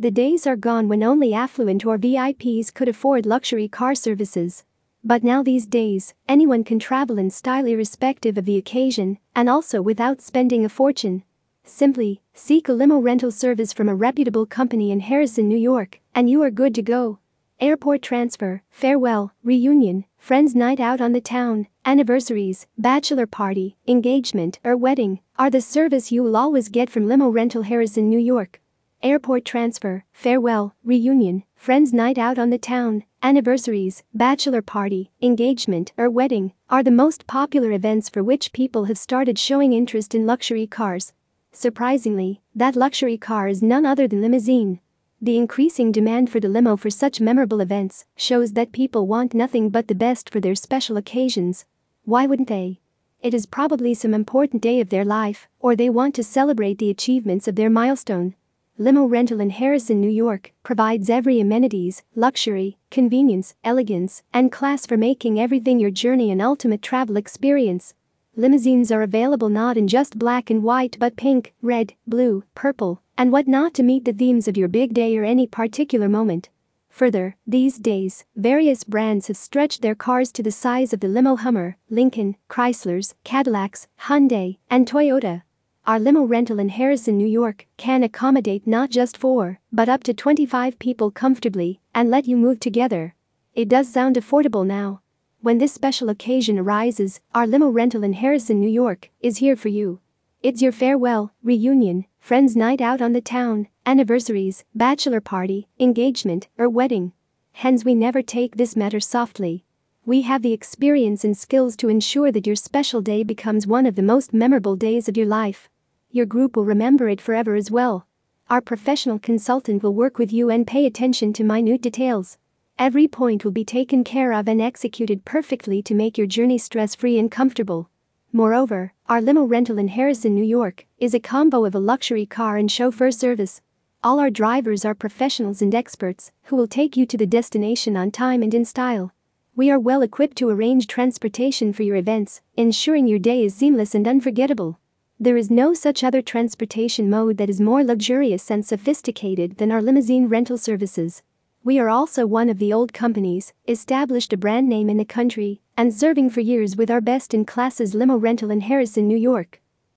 The days are gone when only affluent or VIPs could afford luxury car services. But now these days, anyone can travel in style irrespective of the occasion and also without spending a fortune. Simply, seek a limo rental service from a reputable company in Harrison, New York, and you are good to go. Airport transfer, farewell, reunion, friends' night out on the town, anniversaries, bachelor party, engagement, or wedding are the service you will always get from Limo Rental Harrison, New York. Airport transfer, farewell, reunion, friends' night out on the town, anniversaries, bachelor party, engagement, or wedding are the most popular events for which people have started showing interest in luxury cars. Surprisingly, that luxury car is none other than limousine. The increasing demand for the limo for such memorable events shows that people want nothing but the best for their special occasions. Why wouldn't they? It is probably some important day of their life, or they want to celebrate the achievements of their milestone. Limo Rental in Harrison, New York provides every amenities, luxury, convenience, elegance, and class for making everything your journey an ultimate travel experience. Limousines are available not in just black and white but pink, red, blue, purple, and whatnot to meet the themes of your big day or any particular moment. Further, these days, various brands have stretched their cars to the size of the limo Hummer, Lincoln, Chryslers, Cadillacs, Hyundai, and Toyota. Our limo rental in Harrison, New York, can accommodate not just four, but up to 25 people comfortably and let you move together. It does sound affordable now. When this special occasion arises, our limo rental in Harrison, New York, is here for you. It's your farewell, reunion, friends' night out on the town, anniversaries, bachelor party, engagement, or wedding. Hence, we never take this matter softly. We have the experience and skills to ensure that your special day becomes one of the most memorable days of your life. Your group will remember it forever as well. Our professional consultant will work with you and pay attention to minute details. Every point will be taken care of and executed perfectly to make your journey stress free and comfortable. Moreover, our limo rental in Harrison, New York, is a combo of a luxury car and chauffeur service. All our drivers are professionals and experts who will take you to the destination on time and in style. We are well equipped to arrange transportation for your events, ensuring your day is seamless and unforgettable. There is no such other transportation mode that is more luxurious and sophisticated than our limousine rental services. We are also one of the old companies, established a brand name in the country, and serving for years with our best in classes limo rental in Harrison, New York.